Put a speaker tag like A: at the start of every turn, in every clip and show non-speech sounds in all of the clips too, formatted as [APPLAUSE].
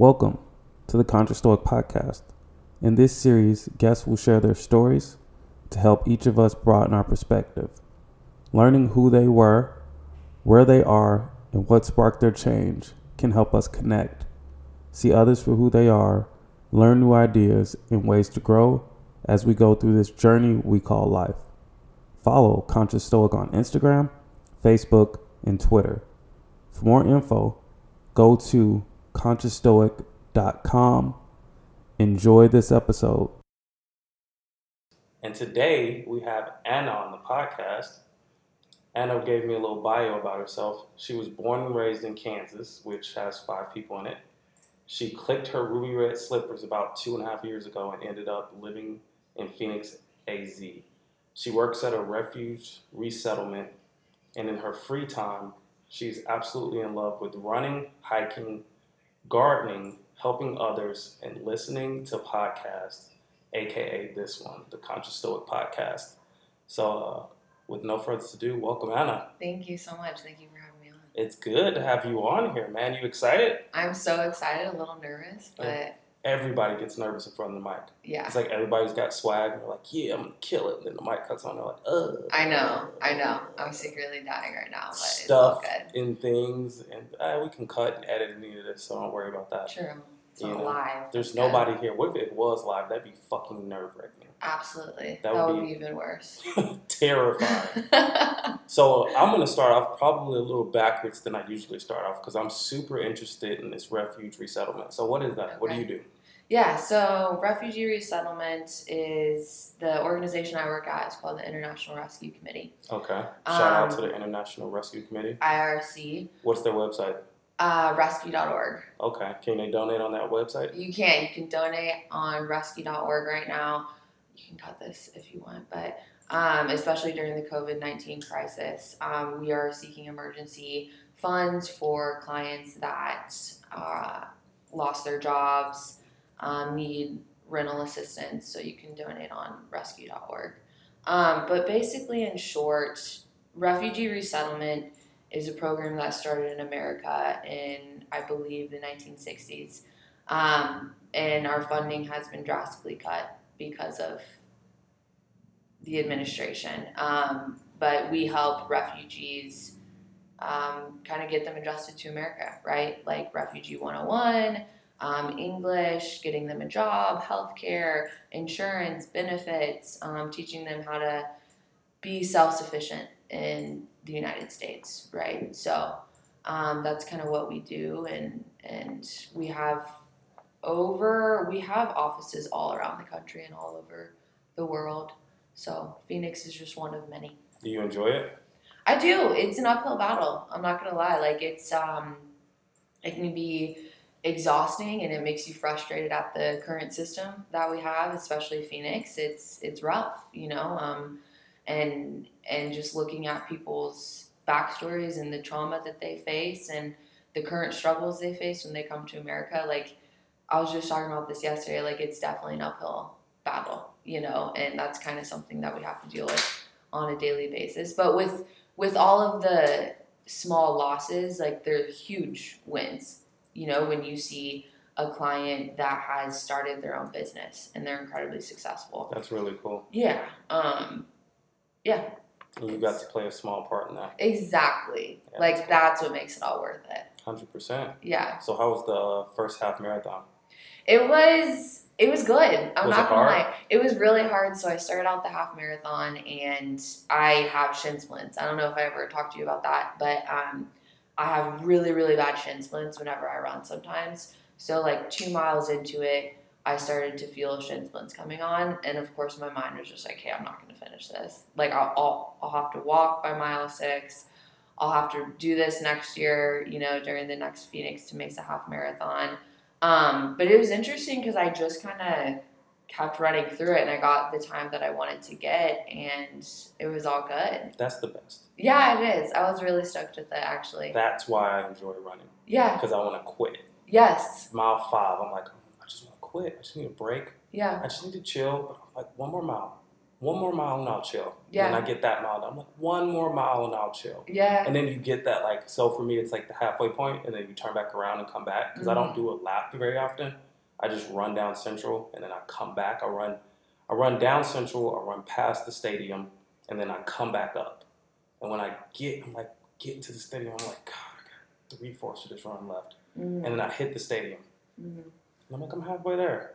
A: Welcome to the Conscious Stoic Podcast. In this series, guests will share their stories to help each of us broaden our perspective. Learning who they were, where they are, and what sparked their change can help us connect, see others for who they are, learn new ideas and ways to grow as we go through this journey we call life. Follow Conscious Stoic on Instagram, Facebook, and Twitter. For more info, go to consciousstoic.com. Enjoy this episode. And today we have Anna on the podcast. Anna gave me a little bio about herself. She was born and raised in Kansas, which has five people in it. She clicked her ruby red slippers about two and a half years ago and ended up living in Phoenix, AZ. She works at a refuge resettlement, and in her free time, she's absolutely in love with running, hiking, gardening, helping others, and listening to podcasts, aka this one, the Conscious Stoic Podcast. So, uh, with no further ado, welcome, Anna.
B: Thank you so much. Thank you for having me on.
A: It's good to have you on here, man. You excited?
B: I'm so excited, a little nervous, but
A: Everybody gets nervous in front of the mic.
B: yeah.
A: It's like everybody's got swag, and they're like, "Yeah, I'm gonna kill it." And then the mic cuts on, they're like, "Ugh."
B: I know, I know. I'm secretly dying right now, but it's
A: Stuff
B: all good.
A: in things, and uh, we can cut and edit any of this, so don't worry about that.
B: True. It's
A: You
B: not
A: know,
B: live.
A: There's nobody here. What if it was live? That'd be fucking nerve wracking,
B: Absolutely.
A: That
B: That,
A: would
B: would,
A: be-
B: be even worse. [LAUGHS]
A: terrifying. [LAUGHS] So I'm gonna start off probably a little backwards than I usually start off because I'm super interested in this refuge resettlement. So what is that? What do you do?
B: yeah, so Refugee Resettlement is the organization I work at. It's called the International Rescue Committee,
A: Okay. Shout out
B: Um,
A: to the International Rescue Committee.
B: IRC,
A: What's their website?
B: Uh, rescue.org.
A: Okay. Can they donate on that website?
B: You can. You can donate on rescue.org right now. You can cut this if you want, but um, especially during the COVID 19 crisis, um, we are seeking emergency funds for clients that uh, lost their jobs, um, need rental assistance, so you can donate on rescue.org. Um, but basically, in short, refugee resettlement is a program that started in America in, I believe, the 1960s. Um, and our funding has been drastically cut because of the administration. Um, but we help refugees um, kind of get them adjusted to America, right? Like Refugee 101, um, English, getting them a job, healthcare, insurance, benefits, um, teaching them how to be self sufficient in the United States, right? So um, that's kind of what we do, and and we have over we have offices all around the country and all over the world. So Phoenix is just one of many.
A: Do you enjoy it?
B: I do. It's an uphill battle. I'm not gonna lie. Like it's um, it can be exhausting and it makes you frustrated at the current system that we have, especially Phoenix. It's it's rough, you know. Um, and and just looking at people's backstories and the trauma that they face and the current struggles they face when they come to America. Like I was just talking about this yesterday. Like it's definitely an uphill battle, you know, and that's kind of something that we have to deal with on a daily basis. But with with all of the small losses, like they're huge wins. You know, when you see a client that has started their own business and they're incredibly successful.
A: That's really cool.
B: Yeah. Um yeah,
A: And you got to play a small part in that.
B: exactly.
A: Yeah,
B: like
A: that's cool.
B: that's what makes it all worth it.
A: Hundred percent.
B: Yeah.
A: So how was the first half marathon?
B: It was it was good. I'm
A: Was
B: not gonna lie. It was really hard. So I started out the half marathon and I have shin splints. I don't know if I ever talked to you about that, but um, I have really, really bad shin splints whenever I run sometimes. So like two miles into it, I started to feel shin splints coming on, and of course my mind was just like, "Hey, I'm not to finish this. Like I'll, I'll I'll have to walk by mile six. I'll have to do this next year, you know, during the next Phoenix to Mesa half marathon." Um, but it was interesting because I just kind of kept running through it, and I got the time that I wanted to get, and it was all good.
A: That's the best.
B: Yeah, it is. I was really stoked with it actually.
A: That's why I enjoy running
B: Yeah.
A: because I want to quit.
B: Yes.
A: Mile five, I'm like, I just want to quit. I just need a break.
B: Yeah.
A: I just need to chill. But I'm like one more mile. One more mile and I'll chill.
B: Yeah.
A: And I get that mile. I'm like, one more mile and I'll chill.
B: Yeah.
A: And then you get that like so for me it's like the halfway point and then you turn back around and come back because I don't
B: Mm-hmm.
A: do a lap very often. I just run down Central and then I come back. I run I run down Central, I run past the stadium, and then I come back up. And when I get I'm like getting to the stadium, I'm like, God, I got three fourths of this run left.
B: Mhm.
A: And then I hit the stadium.
B: Mhm.
A: And I'm like, I'm halfway there.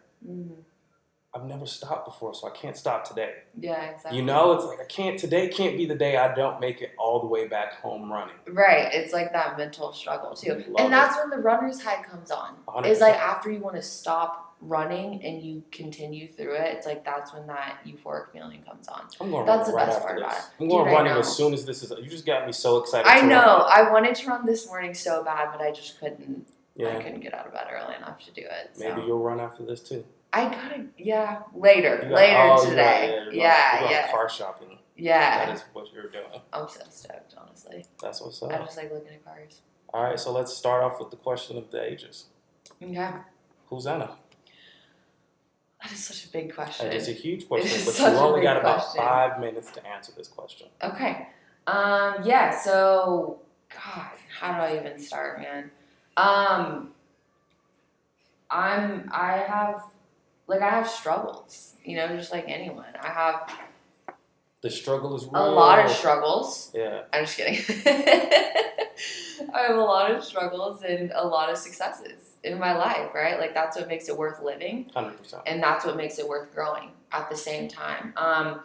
A: I've never stopped before, so I can't stop today.
B: Yeah, exactly.
A: You know, it's like I can't today can't be the day I don't make it all the way back home running.
B: Right. It's like that mental struggle too. And
A: it.
B: that's when the runner's high comes on.
A: 100%.
B: It's like after you want to stop running and you continue through it, it's like that's when that euphoric feeling comes on.
A: I'm going
B: That's
A: right
B: the best
A: after
B: part
A: this.
B: about it.
A: I'm going
B: Dude,
A: running as soon as this is. You just got me so excited.
B: I know.
A: run.
B: I wanted to run this morning so bad, but I just couldn't.
A: yeah.
B: I couldn't get out of bed early enough to do it. So.
A: Maybe you'll run after this too.
B: I gotta. Yeah, later. Later
A: oh,
B: today.
A: got- you're going-
B: yeah,
A: going
B: yeah,
A: Car shopping.
B: yeah.
A: That is what you're doing.
B: I'm so stoked, honestly.
A: That's what's up.
B: I just like looking at cars.
A: All right, so let's start off with the question of the ages.
B: Okay.
A: Who's Anna?
B: That is such a big question.
A: It's a huge question, but you only got about
B: question.
A: five minutes to answer this question.
B: Okay. Um, yeah, so God, how do I even start, man? Um I'm I have like I have struggles, you know, just like anyone. I have
A: The struggle is real.
B: a lot of struggles.
A: Yeah,
B: I'm just kidding. [LAUGHS] I have a lot of struggles and a lot of successes in my life, right? Like that's what makes it worth living
A: hundred percent.
B: and that's what makes it worth growing at the same time. Um,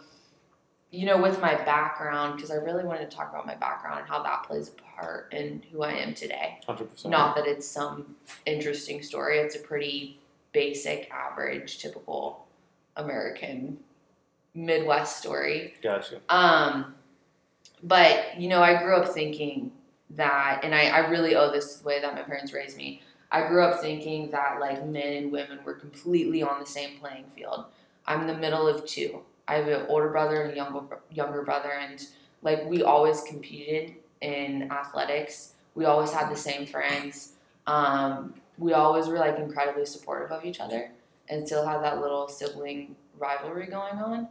B: you know, with my background, because I really wanted to talk about my background and how that plays a part in who I am today.
A: Hundred percent.
B: Not that it's some interesting story; it's a pretty basic, average, typical American Midwest story.
A: Gotcha.
B: Um, but you know, I grew up thinking that, and I, I really owe this to the way that my parents raised me. I grew up thinking that like men and women were completely on the same playing field. I'm the middle of two. I have an older brother and a younger younger brother, and like we always competed in athletics. We always had the same friends. Um, we always were like incredibly supportive of each other, and still had that little sibling rivalry going on.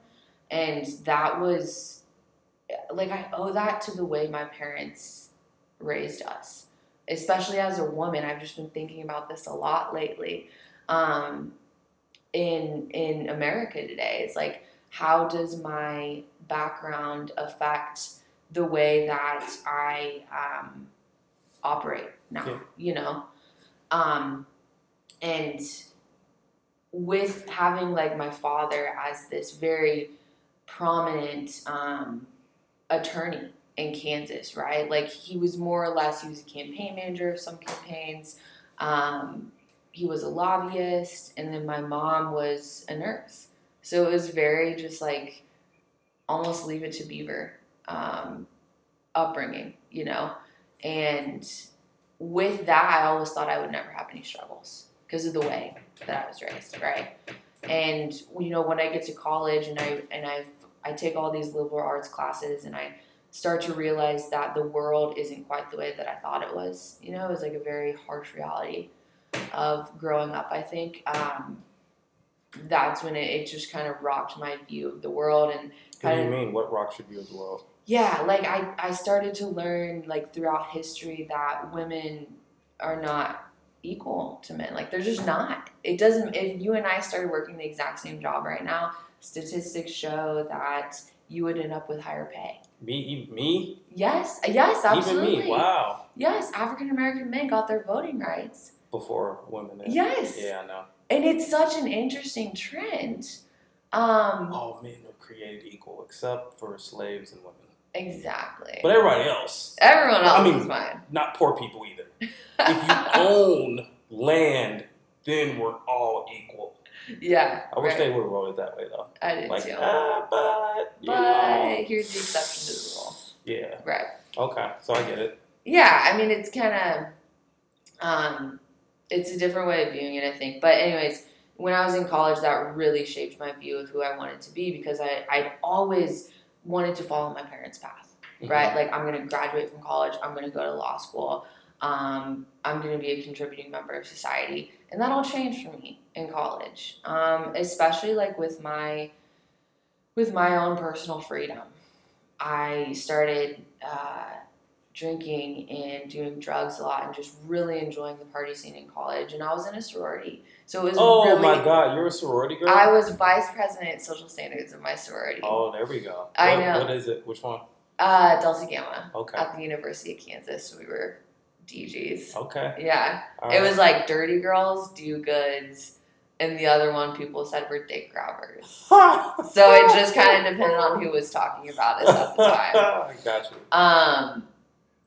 B: And that was like I owe that to the way my parents raised us. Especially as a woman, I've just been thinking about this a lot lately. Um, in in America today, it's like how does my background affect the way that I um, operate now?
A: Yeah.
B: You know, um, and with having like my father as this very prominent um, attorney in Kansas, right? Like he was more or less he was a campaign manager of some campaigns. Um, he was a lobbyist, and then my mom was a nurse. So it was very just like almost leave it to Beaver um, upbringing, you know. And with that, I always thought I would never have any struggles because of the way that I was raised, right? And you know, when I get to college and I and I I take all these liberal arts classes and I start to realize that the world isn't quite the way that I thought it was. You know, it was like a very harsh reality of growing up. I think um, that's when it, it just kind of rocked my view of the world and
A: What do you
B: of
A: mean? What rocks your view of the world?
B: Yeah like I, I started to learn like throughout history that women are not equal to men like they're just not it doesn't if you and i started working the exact same job right now statistics show that you would end up with higher pay
A: Me, me,
B: yes yes absolutely
A: even me. Wow.
B: yes african american men got their voting rights
A: Before women. did.
B: yes
A: Yeah, I know.
B: and it's such an interesting trend um
A: All men are created equal except for slaves and women.
B: Exactly
A: But everybody else,
B: everyone else
A: I mean-
B: is fine
A: not poor people either. [LAUGHS] If you own land, then we're all equal.
B: yeah
A: I wish
B: right.
A: they would have wrote it that way though.
B: I did
A: Like,
B: too.
A: ah, but
B: but
A: know.
B: here's the exception to the rule.
A: Yeah.
B: Right.
A: Okay. So I get it.
B: Yeah, I mean it's kind of um it's a different way of viewing it, I think. But anyways, when I was in college that really shaped my view of who I wanted to be because I I always wanted to follow my parents' path.
A: Mm-hmm.
B: Right? Like I'm going to graduate from college, I'm going to go to law school. Um, I'm going to be a contributing member of society, and that all changed for me in college. Um, especially like with my with my own personal freedom. I started uh, drinking and doing drugs a lot and just really enjoying the party scene in college. And I was in a sorority. So it was
A: Oh
B: really.
A: my God, you're a sorority girl.
B: I was vice president social standards of my sorority.
A: Oh, there we go.
B: I
A: What-
B: know.
A: What is it? Which one?
B: Uh, Delta Gamma
A: Okay.
B: at the University of Kansas. We were DGs.
A: Okay.
B: Yeah.
A: All
B: It
A: right.
B: was like dirty girls do goods, and the other one people said were dick grabbers. [LAUGHS] So it just kind of depended on who was talking about us at the time.
A: I got you.
B: Um,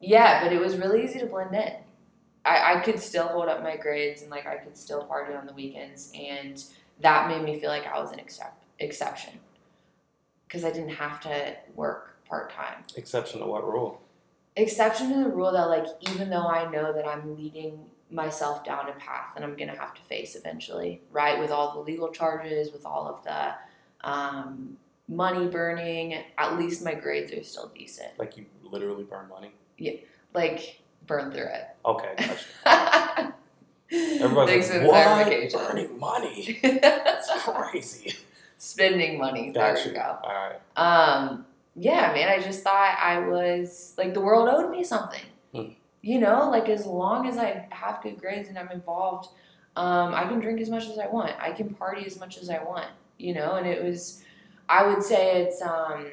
B: yeah, but it was really easy to blend in. I, I could still hold up my grades and like I could still party on the weekends, and that made me feel like I was an excep- exception because I didn't have to work part time.
A: Exception to what rule?
B: Exception to the rule that like even though I know that I'm leading myself down a path that I'm gonna have to face eventually, right? With all the legal charges, with all of the um, money burning, at least my grades are still decent.
A: Like you literally burn money?
B: Yeah, like burn through it.
A: Okay, gotcha. [LAUGHS] Everybody's
B: Thanks
A: like,
B: for the
A: what?
B: clarification.
A: Burning money? That's [LAUGHS] crazy.
B: Spending money. There
A: you.
B: we go.
A: All right.
B: Um, yeah, man, I just thought I was like the world owed me something.
A: Hmm.
B: You know, like as long as I have good grades and I'm involved, um, I can drink as much as I want. I can party as much as I want. You know, and it was, I would say it's, um,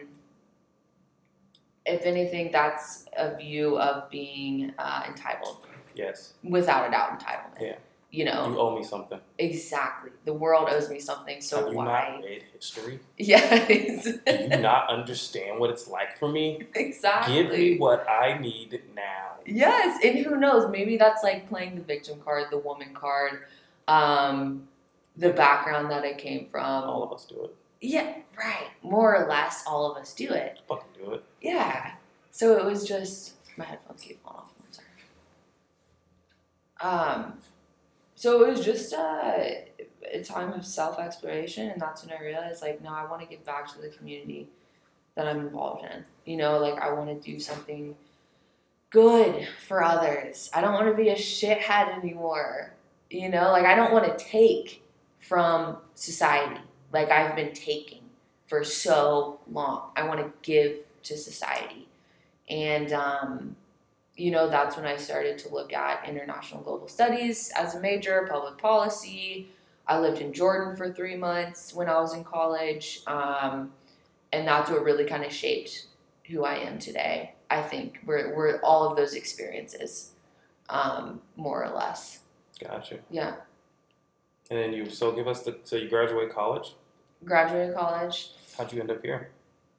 B: if anything, that's a view of being uh, entitled,
A: Yes.
B: without a doubt, entitlement.
A: Yeah.
B: You know,
A: You owe me something.
B: exactly. The world owes me something, so
A: Have you
B: why?
A: not read history?
B: Yes. [LAUGHS]
A: Do you not understand what it's like for me? [LAUGHS]
B: exactly.
A: Give me what I need now.
B: Yes, and who knows? Maybe that's like playing the victim card, the woman card, um, the background that it came from.
A: All of us do it.
B: Yeah, right. More or less, all of us do it.
A: Fucking do it.
B: Yeah. So it was just my headphones keep falling off. I'm sorry. Um, so it was just a, a time of self exploration, and that's when I realized, like, no, I want to give back to the community that I'm involved in. You know, like I want to do something good for others. I don't want to be a shithead anymore. You know, like I don't want to take from society like I've been taking for so long. I want to give to society. And, um, you know, that's when I started to look at international global studies as a major, public policy. I lived in Jordan for three months when I was in college. Um, and that's what really kind of shaped who I am today. I think we're, we're all of those experiences, um, more or less.
A: Gotcha.
B: Yeah.
A: And then you so give us the so you graduate college.
B: Graduated college.
A: How'd you end up here?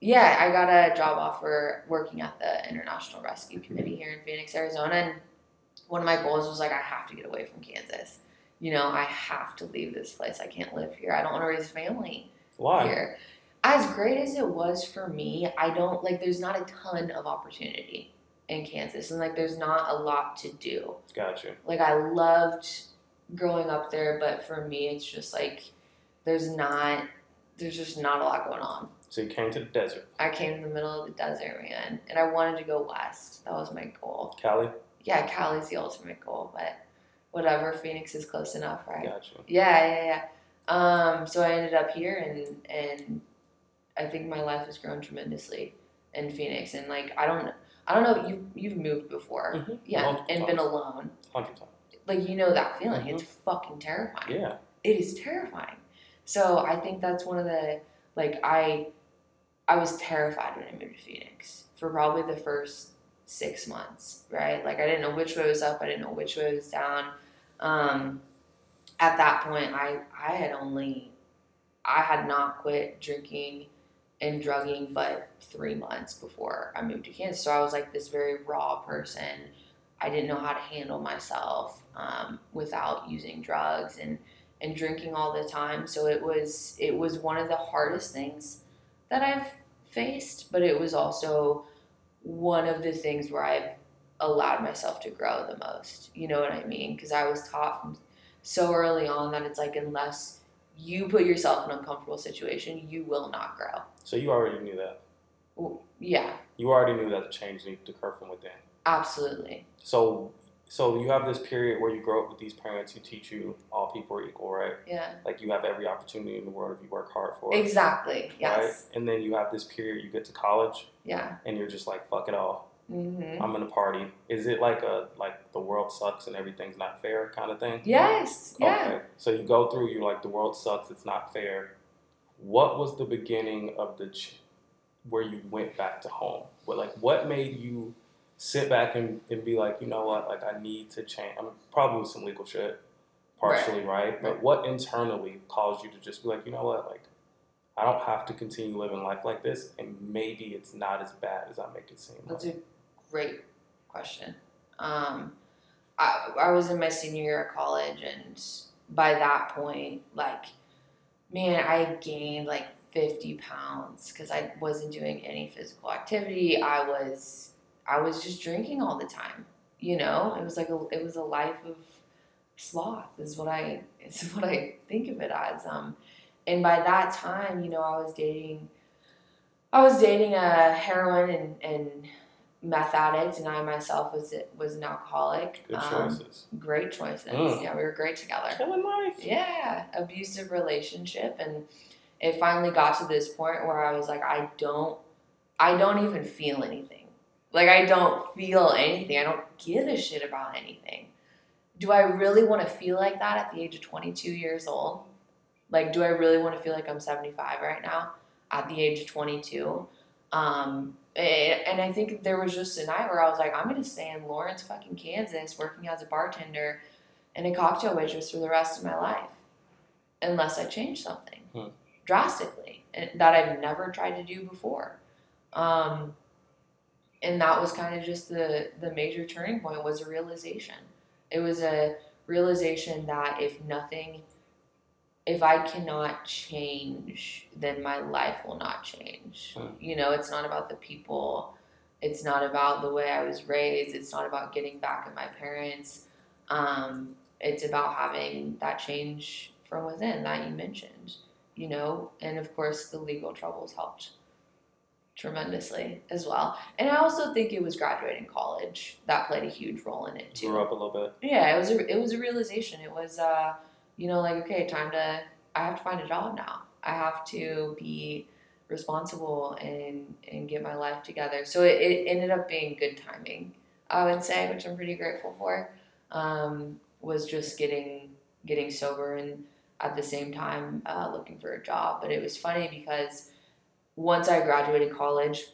B: Yeah, I got a job offer working at the International Rescue mm-hmm. Committee here in Phoenix, Arizona. And one of my goals was like, I have to get away from Kansas. You know, I have to leave this place. I can't live here. I don't want to raise a family
A: Why?
B: here. As great as it was for me, I don't like, there's not a ton of opportunity in Kansas. And like, there's not a lot to do.
A: Gotcha.
B: Like, I loved growing up there, but for me, it's just like, there's not, there's just not a lot going on.
A: So you came to the desert.
B: I came in the middle of the desert, man, and I wanted to go west. That was my goal.
A: Cali?
B: Yeah, Cali's the ultimate goal, but whatever. Phoenix is close enough, right?
A: Gotcha.
B: Yeah, yeah, yeah. Um, so I ended up here, and and I think my life has grown tremendously in Phoenix. And like, I don't, I don't know. You you've moved before,
A: Mhm.
B: yeah,
A: Multiple
B: and been alone.
A: Hundred times.
B: Like you know that feeling.
A: Mhm.
B: It's fucking terrifying
A: Yeah.
B: it is terrifying. So I think that's one of the like I I was terrified when I moved to Phoenix for probably the first six months, right? Like I didn't know which way was up, I didn't know which way was down. Um, at that point, I I had only I had not quit drinking and drugging but three months before I moved to Kansas. So I was like this very raw person. I didn't know how to handle myself um, without using drugs and and drinking all the time. So it was it was one of the hardest things that I've faced, but it was also one of the things where I've allowed myself to grow the most. You know what I mean? Because I was taught from so early on that it's like unless you put yourself in an uncomfortable situation, you will not grow.
A: So you already knew that.
B: Well, Yeah,
A: You already knew that the change needed to occur from within.
B: absolutely.
A: So so you have this period where you grow up with these parents who teach you all people are equal, right?
B: Yeah.
A: Like you have every opportunity in the world if you work hard for it.
B: Exactly. Yes.
A: Right? And then you have this period you get to college
B: Yeah.
A: and you're just like, fuck it all.
B: hmm
A: I'm gonna party. Is it like a like the world sucks and everything's not fair kind of thing?
B: Yes. Yeah.
A: So you go through, you're like, the world sucks, it's not fair. What was the beginning of the ch- where you went back to home? What like what made you sit back and, and be like, you know what, like I need to change. I'm probably some legal shit, partially right. But
B: Right.
A: what internally caused you to just be like, you know what, like I don't have to continue living life like this, and maybe it's not as bad as I make it seem.
B: That's a great question. Um, I, I was in my senior year of college, and by that point, like, man, I gained like 50 pounds because I wasn't doing any physical activity. I was, I was just drinking all the time. You know, it was like a, it was a life of sloth. Is what I, [LAUGHS] is what I think of it as. Um, and by that time, you know, I was dating. I was dating a heroin and, and meth addict, and I myself was was an alcoholic.
A: Good
B: Um,
A: choices.
B: great choices.
A: Mm.
B: Yeah, we were great together.
A: Killing life.
B: Yeah, abusive relationship, and it finally got to this point where I was like, I don't, I don't even feel anything. Like I don't feel anything. I don't give a shit about anything. Do I really want to feel like that at the age of 22 years old? Like, do I really want to feel like I'm 75 right now at the age of 22? Um, and I think there was just a night where I was like, I'm gonna stay in Lawrence, fucking Kansas, working as a bartender and a cocktail waitress for the rest of my life, unless I change something
A: Hmm.
B: drastically and that I've never tried to do before. Um, and that was kind of just the the major turning point was a realization. It was a realization that if nothing, if I cannot change, then my life will not change.
A: Hmm.
B: You know, it's not about the people. It's not about the way I was raised. It's not about getting back at my parents. Um, it's about having that change from within that you mentioned, you know, and of course the legal troubles helped tremendously as well. And I also think it was graduating college that played a huge role in it too.
A: Grew up a little bit.
B: Yeah, it was a, it was a realization. It was uh, you know, like okay, time to I have to find a job now. I have to be responsible and and get my life together. So it, it ended up being good timing, I would say, which I'm pretty grateful for. Um, was just getting getting sober and at the same time uh, looking for a job. But it was funny because once I graduated college,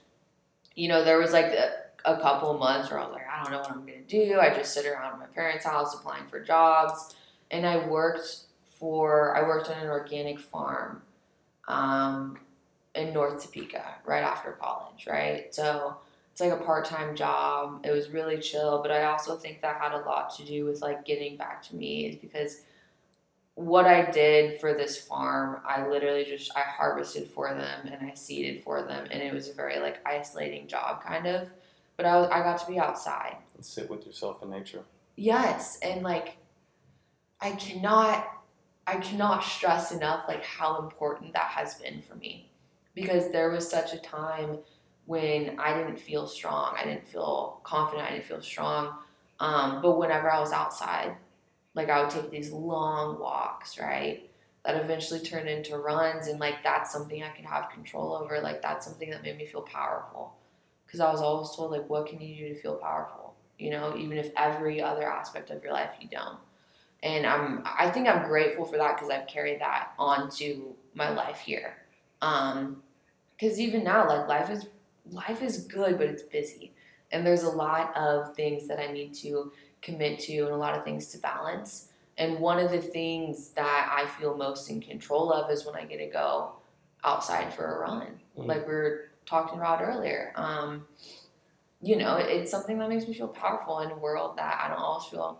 B: you know, there was like a, a couple months where I was like, I don't know what I'm gonna do. I just sit around my parents' house applying for jobs, and I worked for I worked on an organic farm um, in North Topeka right after college, right? So it's like a part-time job. It was really chill, but I also think that had a lot to do with like getting back to me is because what I did for this farm, I literally just I harvested for them and I seeded for them, and it was a very like isolating job kind of. But I was, I got to be outside.
A: And sit with yourself in nature.
B: Yes, and like I cannot I cannot stress enough like how important that has been for me because there was such a time when I didn't feel strong. I didn't feel confident. I didn't feel strong. Um, but whenever I was outside, like I would take these long walks, right? That eventually turned into runs, and like that's something I could have control over. Like that's something that made me feel powerful. Because I was always told, like, what can you do to feel powerful? You know, even if every other aspect of your life you don't. And I'm, I think I'm grateful for that because I've carried that onto my life here. Um, because even now, like life is life is good, but it's busy, and there's a lot of things that I need to commit to, and a lot of things to balance. And one of the things that I feel most in control of is when I get to go outside for a run,
A: Mhm.
B: like we were talking about earlier. Um, you know, it- it's something that makes me feel powerful in a world that I don't always feel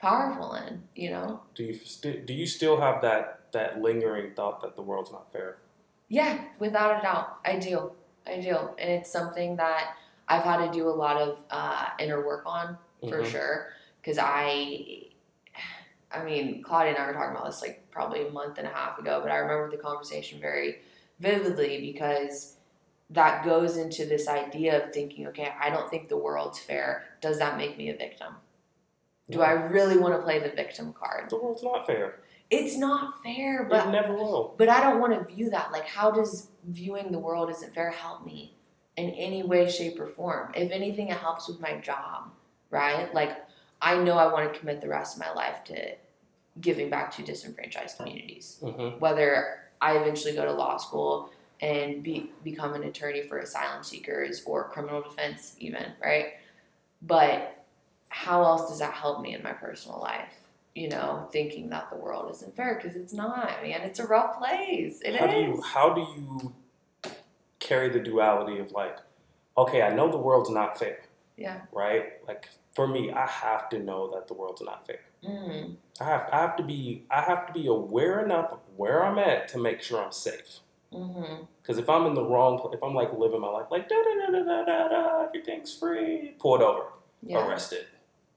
B: powerful in. You know,
A: Do you st- do you still have that that lingering thought that the world's not fair?
B: Yeah, without a doubt, I do. I do, and it's something that I've had to do a lot of uh, inner work on for
A: Mhm.
B: sure. Because I, I mean, Claudia and I were talking about this like probably a month and a half ago, but I remember the conversation very vividly because that goes into this idea of thinking, okay, I don't think the world's fair. Does that make me a victim? Do I really want to play the victim card?
A: The world's not fair.
B: It's not fair, but
A: it never will.
B: But I don't want to view that. Like, how does viewing the world isn't fair help me in any way, shape, or form? If anything, it helps with my job, right? Like, I know I want to commit the rest of my life to giving back to disenfranchised communities.
A: Mm-hmm.
B: Whether I eventually go to law school and be, become an attorney for asylum seekers or criminal defense, even, right? But how else does that help me in my personal life? You know, thinking that the world isn't fair because it's not, man. It's a rough place. It
A: how
B: is.
A: do you how do you carry the duality of like, okay, I know the world's not fair,
B: Yeah.
A: right? Like for me, I have to know that the world's not fair.
B: Mm.
A: I have I have to be I have to be aware enough of where I'm at to make sure I'm safe.
B: Mm-hmm.
A: Because if I'm in the wrong, pla- if I'm like living my life like da da da da da da da, everything's free, pulled over,
B: Yeah.
A: arrested.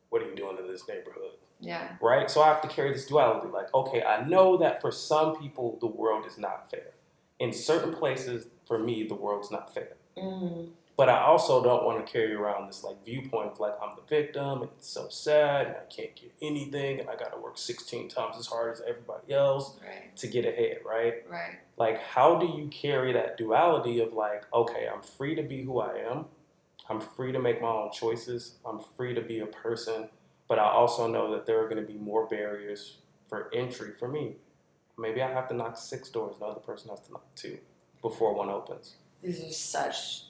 A: What are you doing in this neighborhood?
B: Yeah.
A: Right? So I have to carry this duality. Like, okay, I know that for some people the world is not fair. In certain places, for me, the world's not fair.
B: Mm.
A: But I also don't want to carry around this like viewpoint of like I'm the victim and it's so sad and I can't get anything and I gotta work 16 times as hard as everybody else
B: Right.
A: to get ahead, right?
B: Right.
A: Like how do you carry that duality of like, okay, I'm free to be who I am, I'm free to make my own choices, I'm free to be a person, but I also know that there are gonna be more barriers for entry for me. Maybe I have to knock six doors, the other person has to knock two before one opens.
B: These are such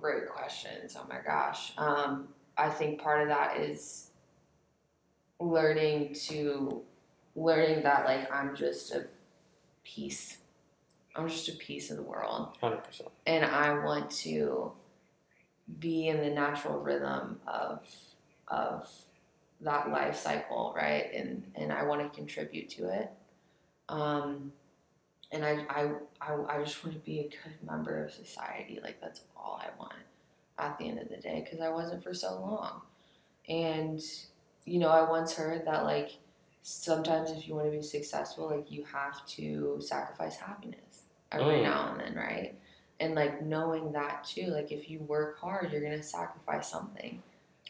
B: great questions. Oh my gosh. Um, I think part of that is learning to learning that like I'm just a piece. I'm just a piece of the world.
A: Hundred percent.
B: and I want to be in the natural rhythm of of that life cycle, right? And and I want to contribute to it. Um, and I, I, I, I just want to be a good member of society. Like that's all I want at the end of the day because I wasn't for so long. And you know, I once heard that like sometimes if you want to be successful, like you have to sacrifice happiness every
A: Mm.
B: now and then, right? And like knowing that too, like if you work hard, you're gonna sacrifice something,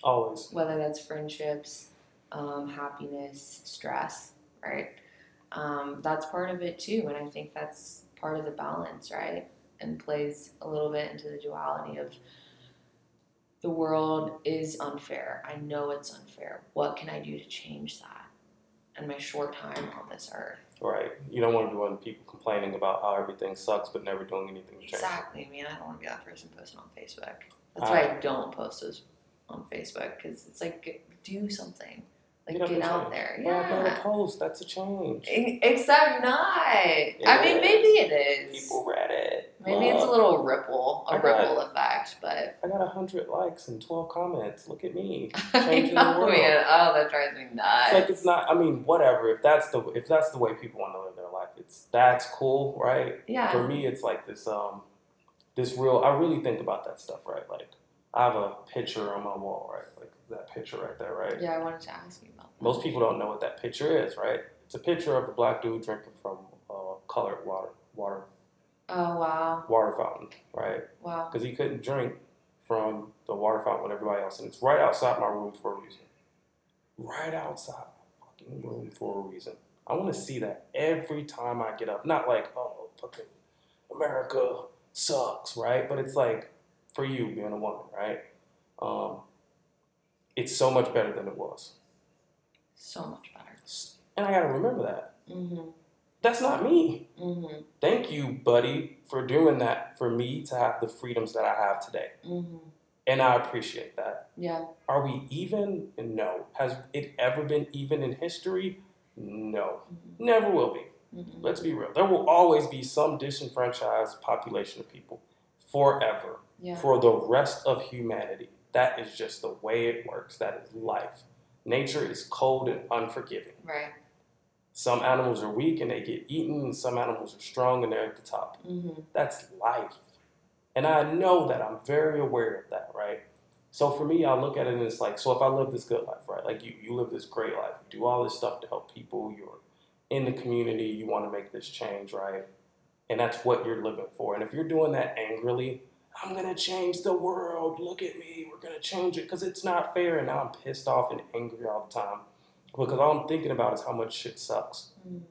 A: Always.
B: whether that's friendships, um, happiness, stress, right? Um, that's part of it too, and I think that's part of the balance, right? And plays a little bit into the duality of the world is unfair. I know it's unfair. What can I do to change that And my short time on this earth?
A: Right. You don't want to be one of the people complaining about how everything sucks but never doing anything to change.
B: Exactly, man. I don't want to be that person posting on Facebook. That's why I don't post those on Facebook because it's like do something, like
A: Get up
B: get
A: and
B: out
A: change.
B: there.
A: Well, not a
B: Yeah.
A: post. That's a change.
B: Except not. I mean,
A: is.
B: maybe it is.
A: People read it.
B: Maybe it's a little ripple, a
A: I got-
B: ripple effect, but
A: I got hundred likes and twelve comments. Look at me.
B: I [LAUGHS]
A: Changing the world.
B: man. Oh, that drives me nuts.
A: It's like it's not. I mean, whatever. If that's the if that's the way people want to live their life, it's that's cool, right?
B: yeah.
A: For me, it's like this um this real. I really think about that stuff, right? Like I have a picture on my wall, right? Like that picture right there, right?
B: Yeah, I wanted to ask you about that.
A: Most people don't know what that picture is, right? It's a picture of a black dude drinking from uh, colored water, water,
B: Oh wow,
A: water fountain, right?
B: wow.
A: Because he couldn't drink from the water fountain with everybody else, and it's right outside my room for a reason. Right outside my fucking room for a reason. I want to see that every time I get up. Not like, oh, fucking America sucks, right? But it's like for you being a woman, right? Um, it's so much better than it was,
B: So much better.
A: and I got to remember that.
B: Mhm.
A: That's not me.
B: Mhm.
A: Thank you, buddy, for doing that for me to have the freedoms that I have today.
B: Mhm.
A: And I appreciate that.
B: Yeah.
A: Are we even? No. Has it ever been even in history? No.
B: Mhm.
A: Never will be.
B: Mhm.
A: Let's be real. There will always be some disenfranchised population of people forever
B: Yeah.
A: for the rest of humanity. That is just the way it works. That is life. Nature is cold and unforgiving.
B: Right.
A: Some animals are weak and they get eaten, and some animals are strong and they're at the top.
B: Mhm.
A: That's life. And I know that. I'm very aware of that, right? So for me, I look at it and it's like, so if I live this good life, right? Like you, you live this great life, you do all this stuff to help people, you're in the community, you want to make this change, right? And that's what you're living for. And if you're doing that angrily, I'm gonna change the world. Look at me. We're gonna change it because it's not fair. And now I'm pissed off and angry all the time because all I'm thinking about is how much shit sucks,
B: Mm.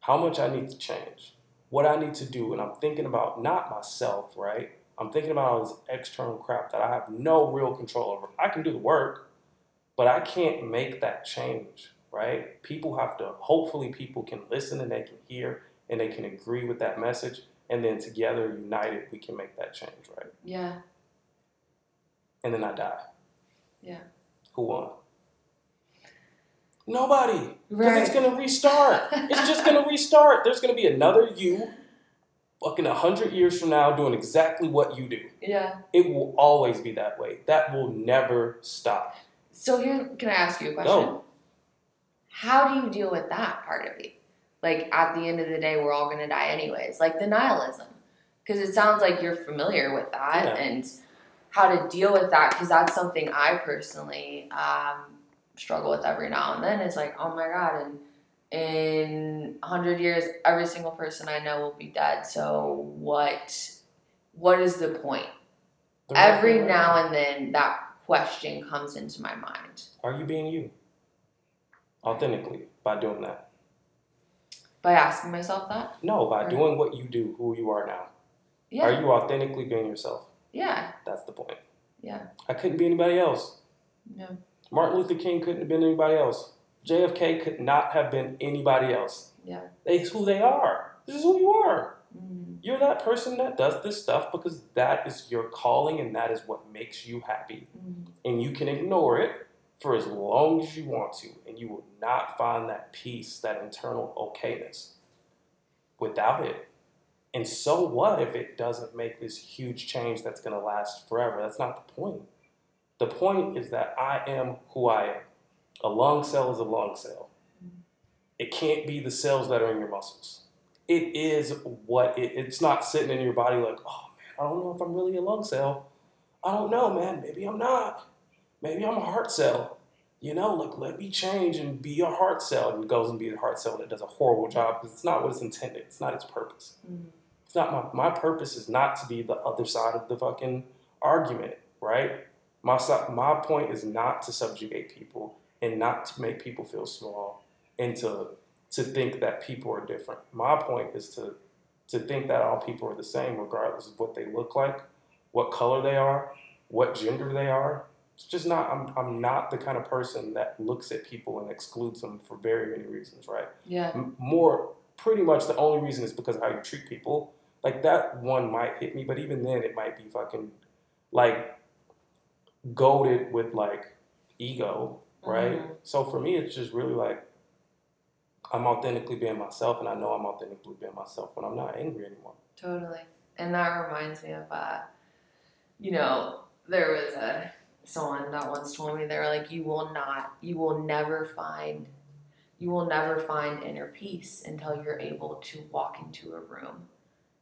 A: how much I need to change, what I need to do, and I'm thinking about not myself, right? I'm thinking about all this external crap that I have no real control over. I can do the work, but I can't make that change, right? People have to. Hopefully, people can listen and they can hear and they can agree with that message, and then together, united, we can make that change, right?
B: Yeah.
A: and then I die.
B: Yeah.
A: Who won? Nobody. Because it's gonna restart. it's just gonna [LAUGHS] restart. There's gonna be another you fucking a hundred years from now doing exactly what you do.
B: Yeah.
A: It will always be that way. That will never stop.
B: So here, can I ask you a question?
A: Go.
B: How do you deal with that part of it? Like at the end of the day, we're all gonna die anyways. Like the nihilism, because it sounds like you're familiar with that
A: Yeah.
B: and how to deal with that. Because that's something I personally um, struggle with every now and then. Is like, oh my god, and in a hundred years, every single person I know will be dead. So what? What is the point?
A: The
B: Every
A: record-
B: now and then, that question comes into my mind.
A: Are you being you? Authentically by doing that.
B: By asking myself that?
A: No, by
B: Right.
A: doing what you do, who you are now.
B: Yeah.
A: Are you authentically being yourself?
B: yeah.
A: That's the point.
B: Yeah.
A: I couldn't be anybody else.
B: No.
A: Martin Luther King couldn't have been anybody else. JFK could not have been anybody else.
B: Yeah.
A: It's who they are. This is who you are.
B: Mm.
A: You're that person that does this stuff because that is your calling and that is what makes you happy.
B: Mm.
A: And you can ignore it for as long as you want to, and you will not find that peace, that internal okayness without it. And so what if it doesn't make this huge change that's going to last forever? That's not the point. The point is that I am who I am. A lung cell is a lung cell. It can't be the cells that are in your muscles. It is what it, it's not sitting in your body like, oh man, I don't know if I'm really a lung cell. I don't know, man. Maybe I'm not. Maybe I'm a heart cell. You know, like let me change and be a heart cell. And it goes and be a heart cell that does a horrible job because it's not what it's intended. It's not its purpose.
B: Mm.
A: It's not my my purpose is not to be the other side of the fucking argument, right? My my point is not to subjugate people and not to make people feel small and to to think that people are different. My point is to to think that all people are the same regardless of what they look like, what color they are, what gender they are. It's just not I'm I'm not the kind of person that looks at people and excludes them for very many reasons, right?
B: Yeah.
A: M- more pretty much the only reason is because of how you treat people. Like that one might hit me, but even then it might be fucking like goaded with like ego, right?
B: Mhm.
A: So for me, it's just really like I'm authentically being myself, and I know I'm authentically being myself when I'm not angry anymore.
B: Totally. And that reminds me of, uh, you know, there was a someone that once told me they were like, you will not, you will never find, you will never find inner peace until you're able to walk into a room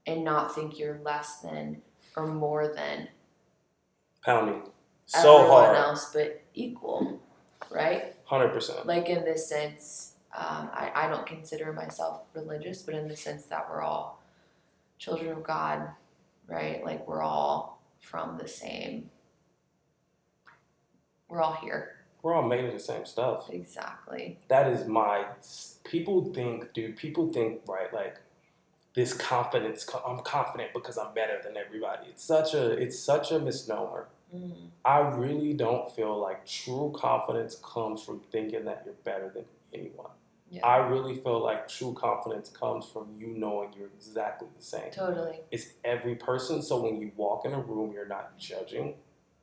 B: and not think you're less than or more than
A: Pounding so
B: everyone
A: hard,
B: else, but equal, right?
A: hundred percent.
B: like in this sense, um, I, I don't consider myself religious, but in the sense that we're all children of God, right? Like we're all from the same, we're all here.
A: We're all made of the same stuff.
B: Exactly.
A: that is my people think dude people think right like this confidence i'm confident because i'm better than everybody it's such a it's such a misnomer
B: Mm,
A: i really don't feel like true confidence comes from thinking that you're better than anyone
B: Yeah.
A: i really feel like true confidence comes from you knowing you're exactly the same
B: totally.
A: it's every person so when you walk in a room you're not judging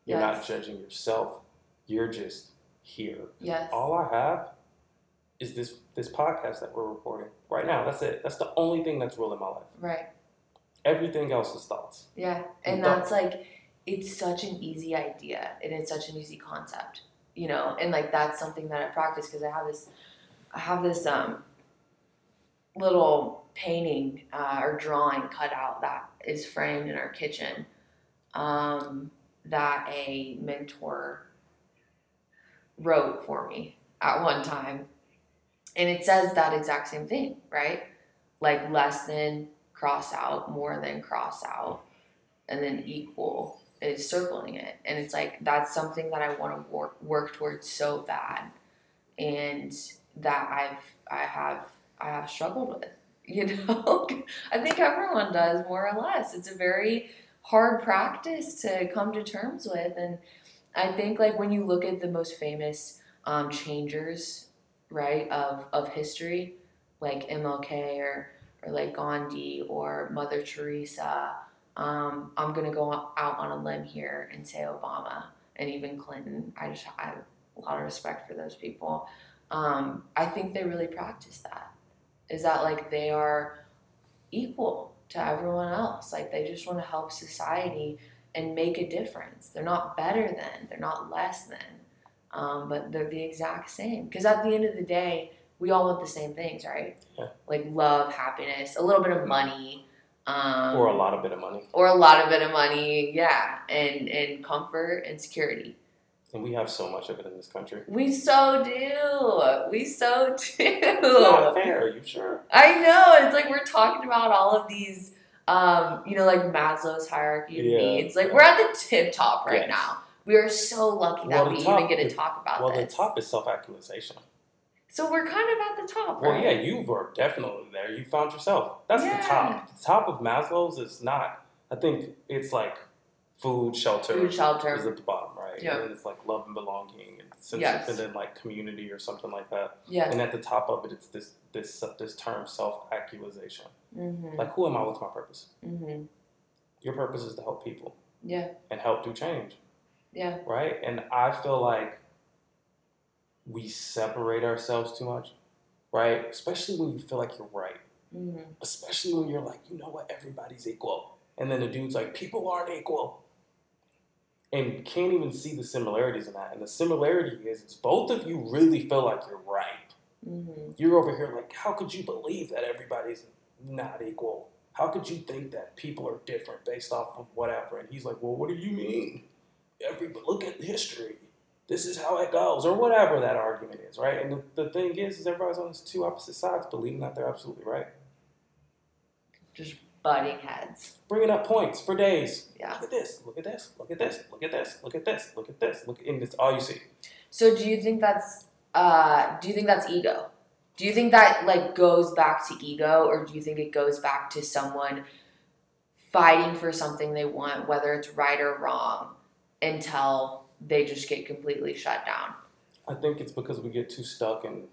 A: you're not judging yourself you're just here
B: Yes.
A: all I have is this this podcast that we're recording right now. That's it. That's the only thing that's real in my life.
B: Right.
A: Everything else is thoughts.
B: Yeah. And
A: Don't-
B: that's like, it's such an easy idea and it's such an easy concept, you know, and like that's something that I practice because I have this, I have this um, little painting uh, or drawing cut out that is framed in our kitchen um, that a mentor wrote for me at one time. And it says that exact same thing, right? Like less than cross out, more than cross out. and then equal is circling it. And it's like that's something that I want to work work towards so bad. And that I've I have I have struggled with. [LAUGHS] You know? I think everyone does more or less. It's a very hard practice to come to terms with and I think like when you look at the most famous um, changers, right, of, of history, like MLK or, or like Gandhi or Mother Teresa, um, I'm gonna go out on a limb here and say Obama and even Clinton. I just I have a lot of respect for those people. Um, I think they really practice that. Is that like they are equal to everyone else? Like they just want to help society and make a difference. They're not better than, they're not less than, um, but they're the exact same. Because at the end of the day, we all want the same things, right?
A: Yeah.
B: Like love, happiness, a little bit of money. Um,
A: or a lot of bit of money.
B: Or a lot of bit of money, yeah. And, and comfort and security.
A: And we have so much of it in this country.
B: We so do. We so [LAUGHS] do.
A: It's not fair, are you sure?
B: I know. It's like we're talking about all of these um, you know, like Maslow's hierarchy of
A: Yeah.
B: needs. Like we're at the tip top right
A: Yes.
B: now. We are so lucky that
A: Well,
B: we
A: top-
B: even get to talk about that.
A: Well,
B: this.
A: the top is self-actualization.
B: So we're kind of at the top,
A: Well,
B: right?
A: yeah, you were definitely there. You found yourself. That's
B: Yeah.
A: the top. The top of Maslow's is not. I think it's like food, shelter,
B: Food, shelter.
A: is at the bottom, right?
B: Yeah.
A: And it's like love and belonging, and sense
B: Yes.
A: and then like community or something like that.
B: Yeah.
A: And at the top of it, it's this this this term self-actualization.
B: Mhm.
A: Like, who am I? What's my purpose?
B: Mhm.
A: Your purpose is to help people
B: Yeah.
A: and help do change,
B: Yeah.
A: right? And I feel like we separate ourselves too much, right? Especially when you feel like you're right.
B: Mhm.
A: especially when you're like, you know what, everybody's equal. And then the dude's like, people aren't equal. And can't even see the similarities in that. And the similarity is, is both of you really feel like you're right.
B: Mhm.
A: You're over here like, how could you believe that everybody's not equal? How could you think that people are different based off of whatever? And he's like, well, what do you mean? Every look at history. This is how it goes, or whatever that argument is, right? And the, the thing is, is everybody's on these two opposite sides, believing that they're absolutely right.
B: Just butting heads.
A: bringing up points for days.
B: Yeah.
A: Look at this. Look at this. Look at this. Look at this. Look at this. Look at this. Look, and it's all you see.
B: So do you think that's uh do you think that's ego? Do you think that like goes back to ego or do you think it goes back to someone fighting for something they want whether it's right or wrong until they just get completely shut down?
A: I think it's because we get too stuck in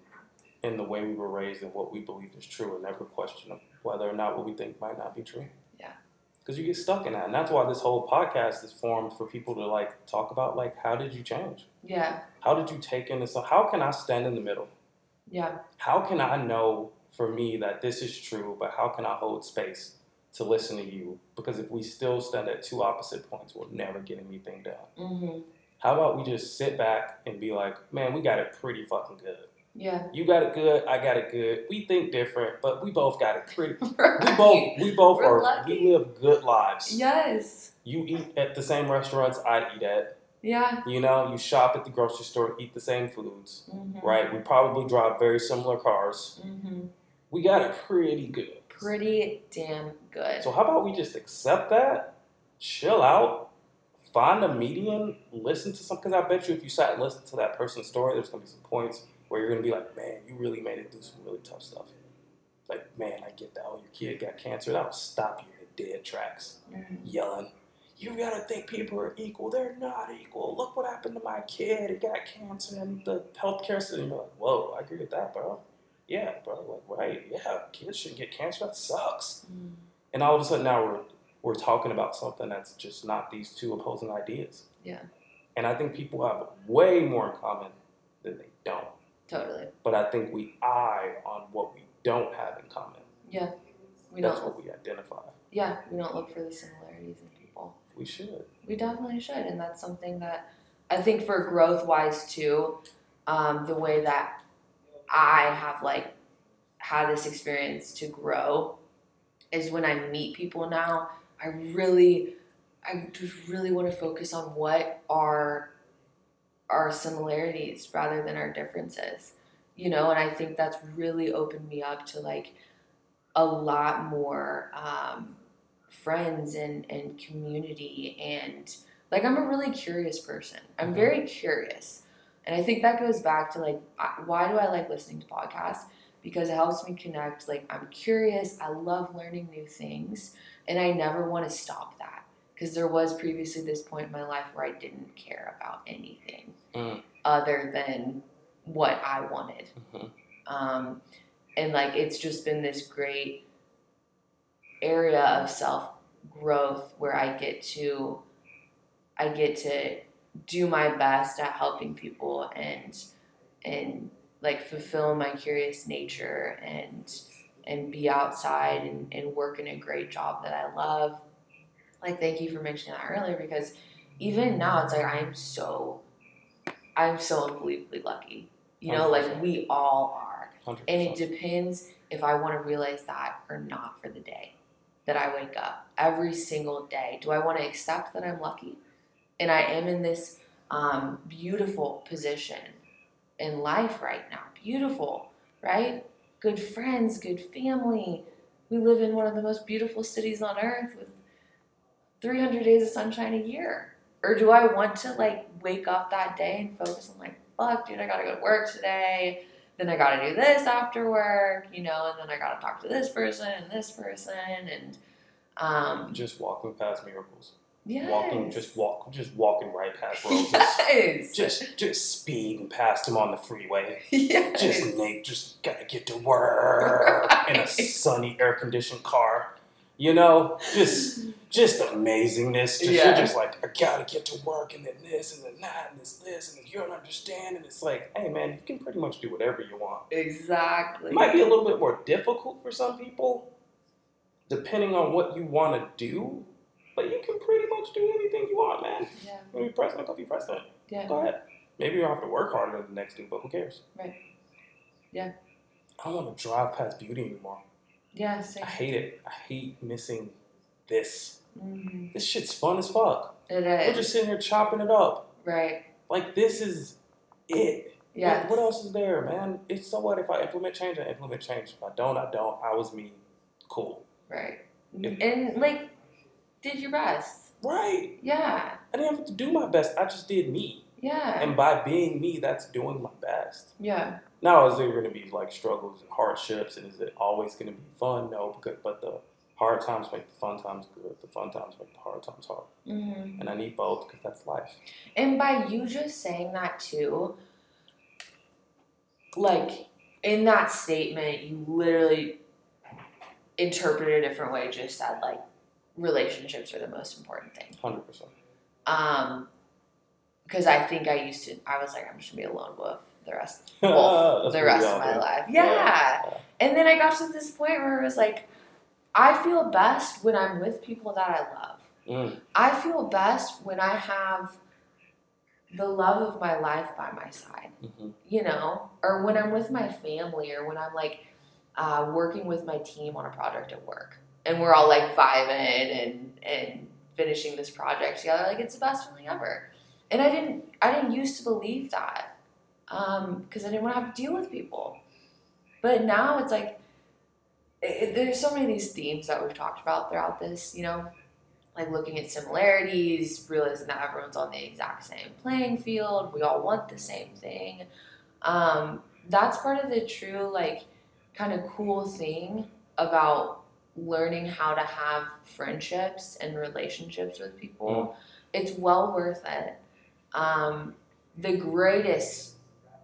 A: in the way we were raised and what we believe is true, and never question whether or not what we think might not be true.
B: Yeah.
A: Because you get stuck in that, and that's why this whole podcast is formed for people to like talk about like how did you change?
B: Yeah.
A: How did you take in this? So how can I stand in the middle?
B: Yeah.
A: How can I know for me that this is true, but how can I hold space to listen to you? Because if we still stand at two opposite points, we'll never get anything done.
B: Mhm.
A: How about we just sit back and be like, man, we got it pretty fucking good.
B: Yeah.
A: You got it good, I got it good. We think different, but we both got it pretty. [LAUGHS] We both we both
B: We're
A: are
B: lucky.
A: we live good lives.
B: Yes.
A: You eat at the same restaurants I eat at.
B: Yeah.
A: You know, you shop at the grocery store, eat the same foods.
B: Mhm.
A: Right? We probably drive very similar cars.
B: Mhm.
A: We got it pretty good.
B: Pretty damn good.
A: So how about we just accept that, chill out, find a median, listen to some. Because I bet you, if you sat and listened to that person's story, there's gonna be some points where you're gonna be like, man, you really made it through some really tough stuff. Like, man, I get that. Oh, your kid got cancer. That'll stop you in the dead tracks,
B: Mhm.
A: yelling. You gotta think people are equal. They're not equal. Look what happened to my kid. He got cancer and the healthcare system. You're like, whoa, I agree with that, bro. Yeah, bro. Like, right. Yeah, kids shouldn't get cancer. That sucks.
B: Mhm.
A: And all of a sudden now we're we're talking about something that's just not these two opposing ideas.
B: Yeah.
A: And I think people have way more in common than they don't.
B: Totally.
A: But I think we eye on what we don't have in common.
B: Yeah. We
A: that's
B: don't
A: what we identify.
B: yeah, we don't look for the similarities in people.
A: We should.
B: We definitely should, and that's something that I think for growth wise too, um, the way that I have like had this experience to grow is when I meet people now. I really, I just really want to focus on what are our similarities rather than our differences, you know. And I think that's really opened me up to like a lot more um, friends and, and community and like I'm a really curious person. I'm
A: Mhm.
B: very curious. And I think that goes back to like why do I like listening to podcasts? Because it helps me connect. Like I'm curious, I love learning new things, and I never want to stop that. Because there was previously this point in my life where I didn't care about anything
A: Mm.
B: other than what I wanted.
A: Mhm.
B: Um, and like it's just been this great area of self growth where I get to I get to do my best at helping people and and like fulfill my curious nature and and be outside and, and work in a great job that I love. Like thank you for mentioning that earlier because even now it's like I am so I'm so unbelievably lucky. You know, like
A: 100%.
B: we all are.
A: 100%.
B: And it depends if I want to realize that or not for the day that I wake up every single day. Do I want to accept that I'm lucky and I am in this um, beautiful position in life right now? Beautiful, right? Good friends, good family. We live in one of the most beautiful cities on earth with 300 days of sunshine a year. Or do I want to like wake up that day and focus on like, fuck, dude, I gotta go to work today then I gotta do this after work, you know, and then I gotta talk to this person and this person and um
A: just walking past miracles.
B: yes.
A: Walking, just walk, just walking right past [LAUGHS] roses.
B: yes.
A: just, just speeding past them on the freeway.
B: yes.
A: Just Nate, just gotta get to work in a [LAUGHS] sunny, air-conditioned car. You know, just, just amazingness. Just, You're just like, I gotta get to work, and then this, and then that, and this, this, and then you don't understand. And it's like, hey, man, you can pretty much do whatever you want.
B: exactly.
A: It might be a little bit more difficult for some people, depending on what you want to do. But you can pretty much do anything you want, man.
B: Yeah.
A: You be president, go be president.
B: Yeah.
A: Go ahead. Maybe you'll have to work harder than the next dude, but who cares?
B: Right. Yeah.
A: I don't want to drive past beauty anymore.
B: Yeah, same.
A: I hate it. I hate missing this.
B: Mhm.
A: This shit's fun as fuck.
B: It
A: We're just sitting here chopping it up.
B: right.
A: Like this is it.
B: Yeah.
A: What, what else is there, man? It's so what if I implement change, I implement change. If I don't, I don't. I was me. Cool.
B: Right.
A: If-
B: And like did your best.
A: Right.
B: Yeah.
A: I didn't have to do my best. I just did me.
B: Yeah.
A: And by being me, that's doing my best.
B: yeah.
A: Now, is there going to be like struggles and hardships, and is it always going to be fun? No, because but the hard times make the fun times good. The fun times make the hard times hard,
B: hmm
A: and I need both because that's life.
B: And by you just saying that too, like in that statement, you literally interpreted a different way. Just said like relationships are the most important thing.
A: Hundred percent.
B: Um, because I think I used to. I was like, I'm just gonna be a lone wolf the rest, [LAUGHS] wolf the rest of my life. Yeah. And then I got to this point where it was like, I feel best when I'm with people that I love.
A: Mm,
B: I feel best when I have the love of my life by my side,
A: mhm.
B: you know, or when I'm with my family, or when I'm like uh, working with my team on a project at work, and we're all like vibing and and finishing this project together. Like it's the best feeling ever. And I didn't I didn't used to believe that because I didn't want to have to deal with people, but now it's like it, there's so many of these themes that we've talked about throughout this, you know, like looking at similarities, realizing that everyone's on the exact same playing field, we all want the same thing. Um, that's part of the true, like, kind of cool thing about learning how to have friendships and relationships with people. It's well worth it. Um, the greatest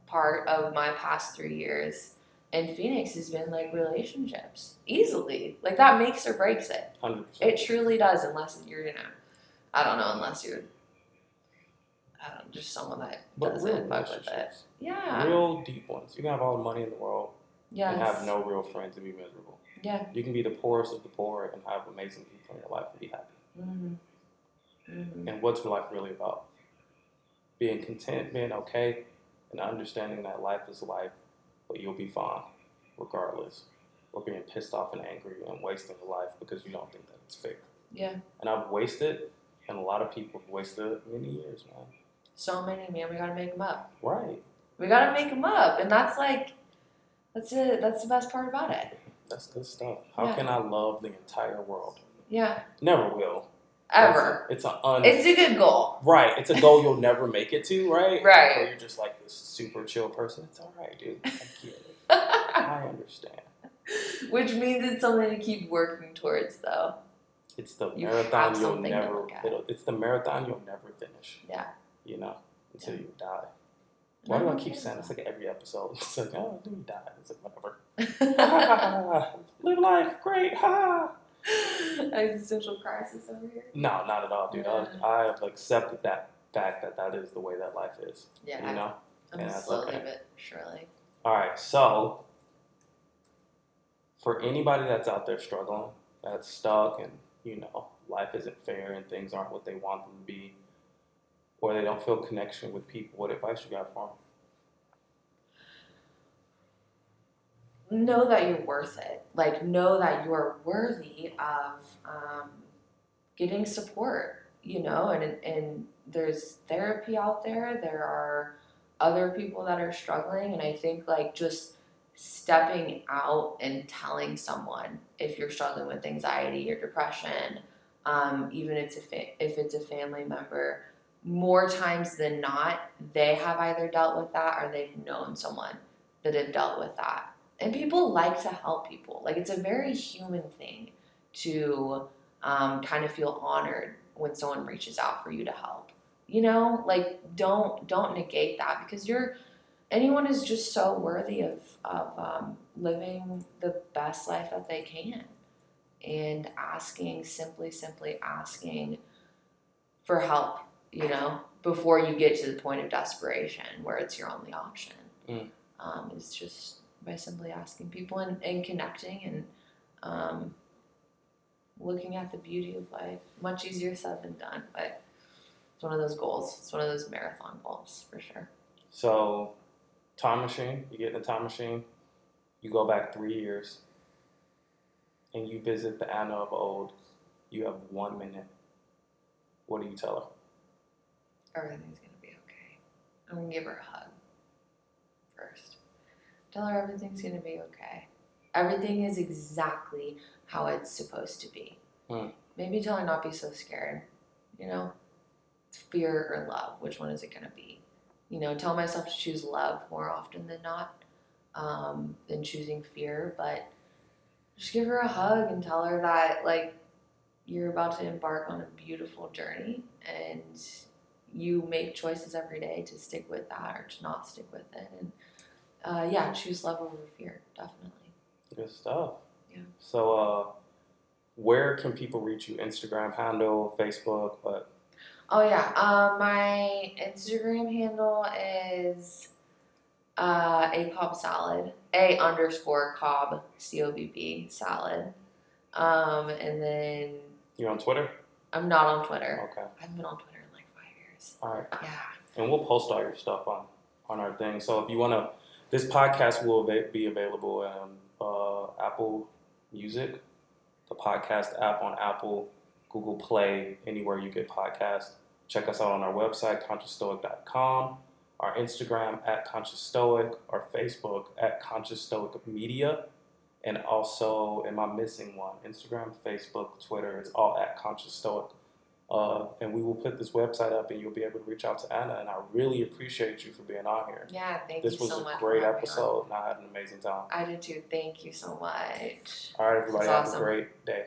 B: part of my past three years in Phoenix has been like relationships. Easily. Like that makes or breaks it.
A: Hundred percent.
B: It truly does, unless you're, you know, I don't know, unless you're, I don't know, just someone that
A: But real
B: doesn't fuck with it.
A: relationships,
B: Yeah.
A: real deep ones. You can have all the money in the world
B: yes.
A: and have no real friends and be miserable.
B: Yeah.
A: You can be the poorest of the poor and have amazing people in your life and be happy.
B: hmm hmm
A: And what's life really about? Being content, being okay, and understanding that life is life, but you'll be fine regardless. Or being pissed off and angry and wasting your life because you don't think that it's fair.
B: Yeah.
A: And I've wasted, and a lot of people have wasted many years, man.
B: So many, man. We gotta make them up.
A: Right.
B: We gotta make them up, and that's like, that's it. That's the best part about it.
A: That's good stuff. How
B: Yeah.
A: can I love the entire world
B: Yeah.
A: Never will.
B: Ever.
A: It's, an un.
B: It's a good goal.
A: right. It's a goal you'll never make it to. Right. [LAUGHS]
B: Right.
A: Or you're just like this super chill person. It's all right, dude. I get it. [LAUGHS] I understand.
B: Which means it's something to keep working towards, though.
A: It's the
B: You
A: marathon you'll never. It's the marathon you'll never finish.
B: Yeah.
A: You know, until
B: Yeah.
A: you die. Why do I keep saying it's like every episode? [LAUGHS] It's like, oh, you die. It's like whatever. Live life, great, ha. [LAUGHS]
B: Existential crisis over here.
A: No, not at all, dude. I, I have accepted that fact that that is the way that life is.
B: Yeah.
A: You know.
B: I'm
A: Yeah, that's
B: slowly
A: okay.
B: but surely.
A: All right, so for anybody that's out there struggling, that's stuck, and you know life isn't fair and things aren't what they want them to be, or they don't feel connection with people, what advice you got for them?
B: Know that you're worth it. Like, know that you're worthy of um, getting support, you know, and, and there's therapy out there. There are other people that are struggling. And I think, like, just stepping out and telling someone if you're struggling with anxiety or depression, um, even if it's, a fa- if it's a family member, more times than not, they have either dealt with that or they've known someone that have dealt with that and people like to help people. Like it's a very human thing to um, kind of feel honored when someone reaches out for you to help. You know? Like don't don't negate that because you're anyone is just so worthy of of um, living the best life that they can. And asking simply simply asking for help you know before you get to the point of desperation where it's your only option
A: Mm.
B: um, is just by simply asking people and, and connecting and um, looking at the beauty of life. Much easier said than done, but it's one of those goals. It's one of those marathon goals for sure.
A: So, time machine, you get in a time machine, you go back three years, and you visit the Anna of old. You have one minute. What do you tell her?
B: Everything's gonna be okay. I'm gonna give her a hug first. Tell her everything's gonna be okay. Everything is exactly how it's supposed to be.
A: Hmm.
B: Maybe tell her not be so scared. You know, fear or love. Which one is it gonna be? You know, tell myself to choose love more often than not, um, than choosing fear. But just give her a hug and tell her that like you're about to embark on a beautiful journey and you make choices every day to stick with that or to not stick with it and uh, yeah choose love over fear definitely
A: Good stuff.
B: Yeah.
A: So, uh, where can people reach you? Instagram handle, Facebook, but
B: oh yeah uh, my instagram handle is uh, a cobb salad a underscore cobb c-o-b-b salad um, and then
A: you're on Twitter?
B: i'm not on twitter
A: Okay.
B: i haven't been on twitter in like five years
A: All right.
B: yeah
A: and we'll post all your stuff on on our thing. So if you want to, this podcast will be available on uh, Apple Music, the podcast app on Apple, Google Play, anywhere you get podcasts. Check us out on our website, consciousstoic.com, our Instagram at Conscious Stoic, our Facebook at Conscious Stoic Media, and also, am I missing one? Instagram, Facebook, Twitter, it's all at Conscious Stoic. Uh, and we will put this website up and you'll be able to reach out to Anna. And I really appreciate you for being on here.
B: yeah thank
A: This
B: you
A: was
B: so
A: a
B: much for
A: great
B: having me on.
A: episode and I had an amazing time.
B: i did too thank you so much
A: All right, everybody,
B: This
A: have
B: awesome.
A: a great day.